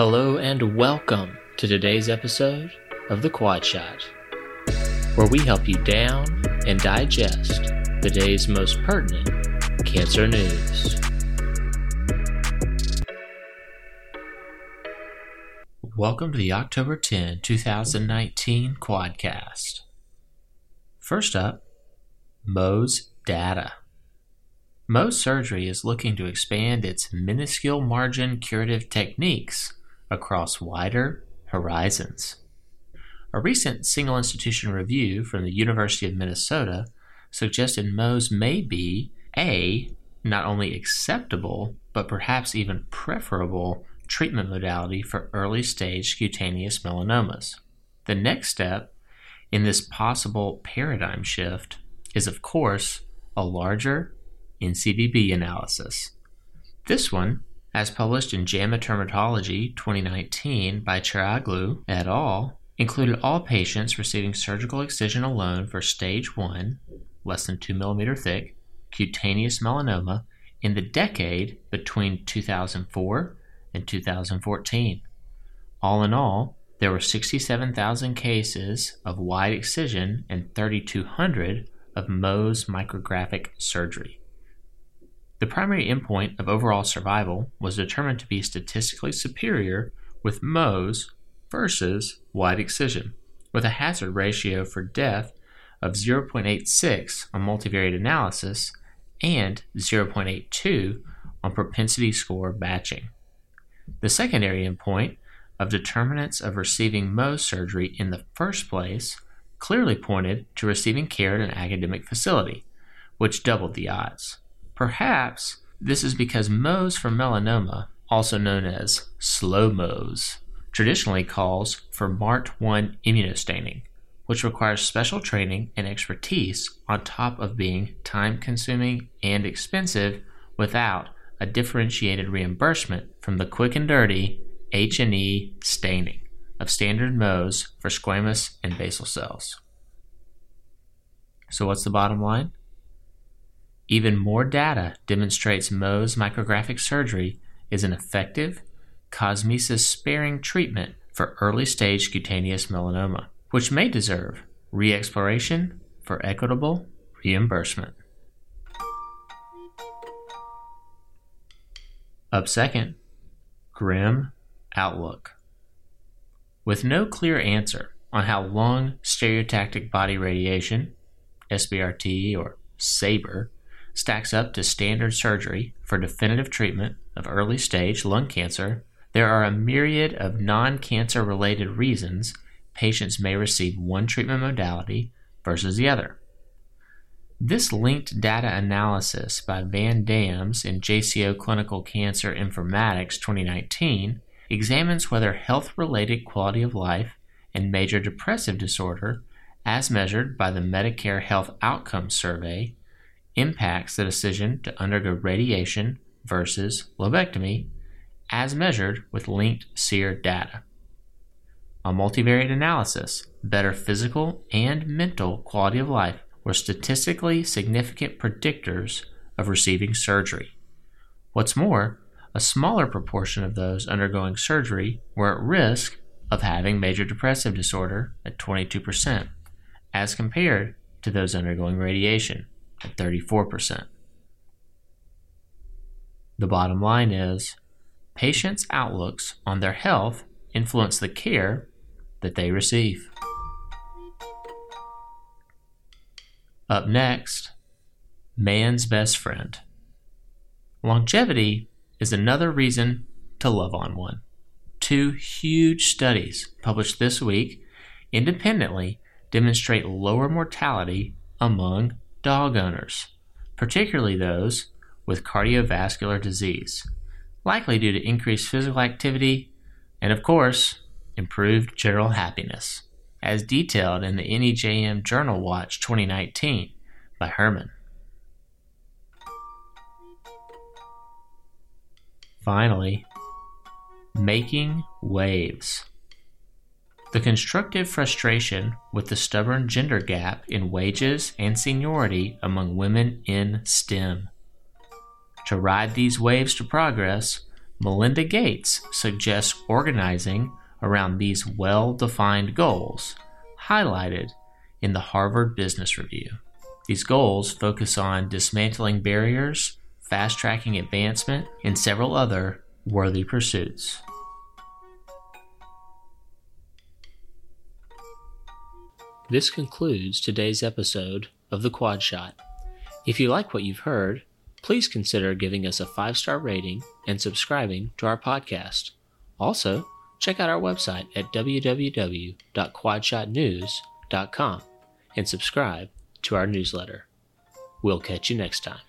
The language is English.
Hello and welcome to today's episode of The Quad Shot, where we help you down and digest the day's most pertinent cancer news. Welcome to the October 10, 2019 Quadcast. First up, Mohs data. Mohs surgery is looking to expand its minuscule margin curative techniques across wider horizons. A recent single institution review from the University of Minnesota suggested Mohs may be a not only acceptable but perhaps even preferable treatment modality for early stage cutaneous melanomas. The next step in this possible paradigm shift is, of course, a larger NCDB analysis. This one as published in JAMA Dermatology 2019 by Cheraghlou et al., included all patients receiving surgical excision alone for stage 1, less than 2 millimeter thick, cutaneous melanoma in the decade between 2004 and 2014. All in all, there were 67,000 cases of wide excision and 3,200 of Mohs micrographic surgery. The primary endpoint of overall survival was determined to be statistically superior with Mohs versus wide excision, with a hazard ratio for death of 0.86 on multivariate analysis and 0.82 on propensity score matching. The secondary endpoint of determinants of receiving Mohs surgery in the first place clearly pointed to receiving care at an academic facility, which doubled the odds. Perhaps this is because Mohs for melanoma, also known as slow Mohs, traditionally calls for MART1 immunostaining, which requires special training and expertise on top of being time consuming and expensive without a differentiated reimbursement from the quick and dirty H&E staining of standard Mohs for squamous and basal cells. So what's the bottom line? Even more data demonstrates Mohs micrographic surgery is an effective, cosmesis sparing treatment for early stage cutaneous melanoma, which may deserve re exploration for equitable reimbursement. Up second, grim outlook. With no clear answer on how long stereotactic body radiation, SBRT or SABR, stacks up to standard surgery for definitive treatment of early stage lung cancer, there are a myriad of non cancer related reasons patients may receive one treatment modality versus the other. This linked data analysis by Van Dams in JCO Clinical Cancer Informatics 2019 examines whether health related quality of life and major depressive disorder, as measured by the Medicare Health Outcomes Survey, impacts the decision to undergo radiation versus lobectomy as measured with linked SEER data. A multivariate analysis, better physical and mental quality of life were statistically significant predictors of receiving surgery. What's more, a smaller proportion of those undergoing surgery were at risk of having major depressive disorder at 22%, as compared to those undergoing radiation at 34%. The bottom line is patients' outlooks on their health influence the care that they receive. Up next, man's best friend. Longevity is another reason to love on one. Two huge studies published this week independently demonstrate lower mortality among dog owners, particularly those with cardiovascular disease, likely due to increased physical activity and, of course, improved general happiness, as detailed in the NEJM Journal Watch 2019 by Herman. Finally, making waves. The constructive frustration with the stubborn gender gap in wages and seniority among women in STEM. To ride these waves to progress, Melinda Gates suggests organizing around these well defined goals, highlighted in the Harvard Business Review. These goals focus on dismantling barriers, fast tracking advancement, and several other worthy pursuits. This concludes today's episode of The Quad Shot. If you like what you've heard, please consider giving us a five star rating and subscribing to our podcast. Also, check out our website at www.quadshotnews.com and subscribe to our newsletter. We'll catch you next time.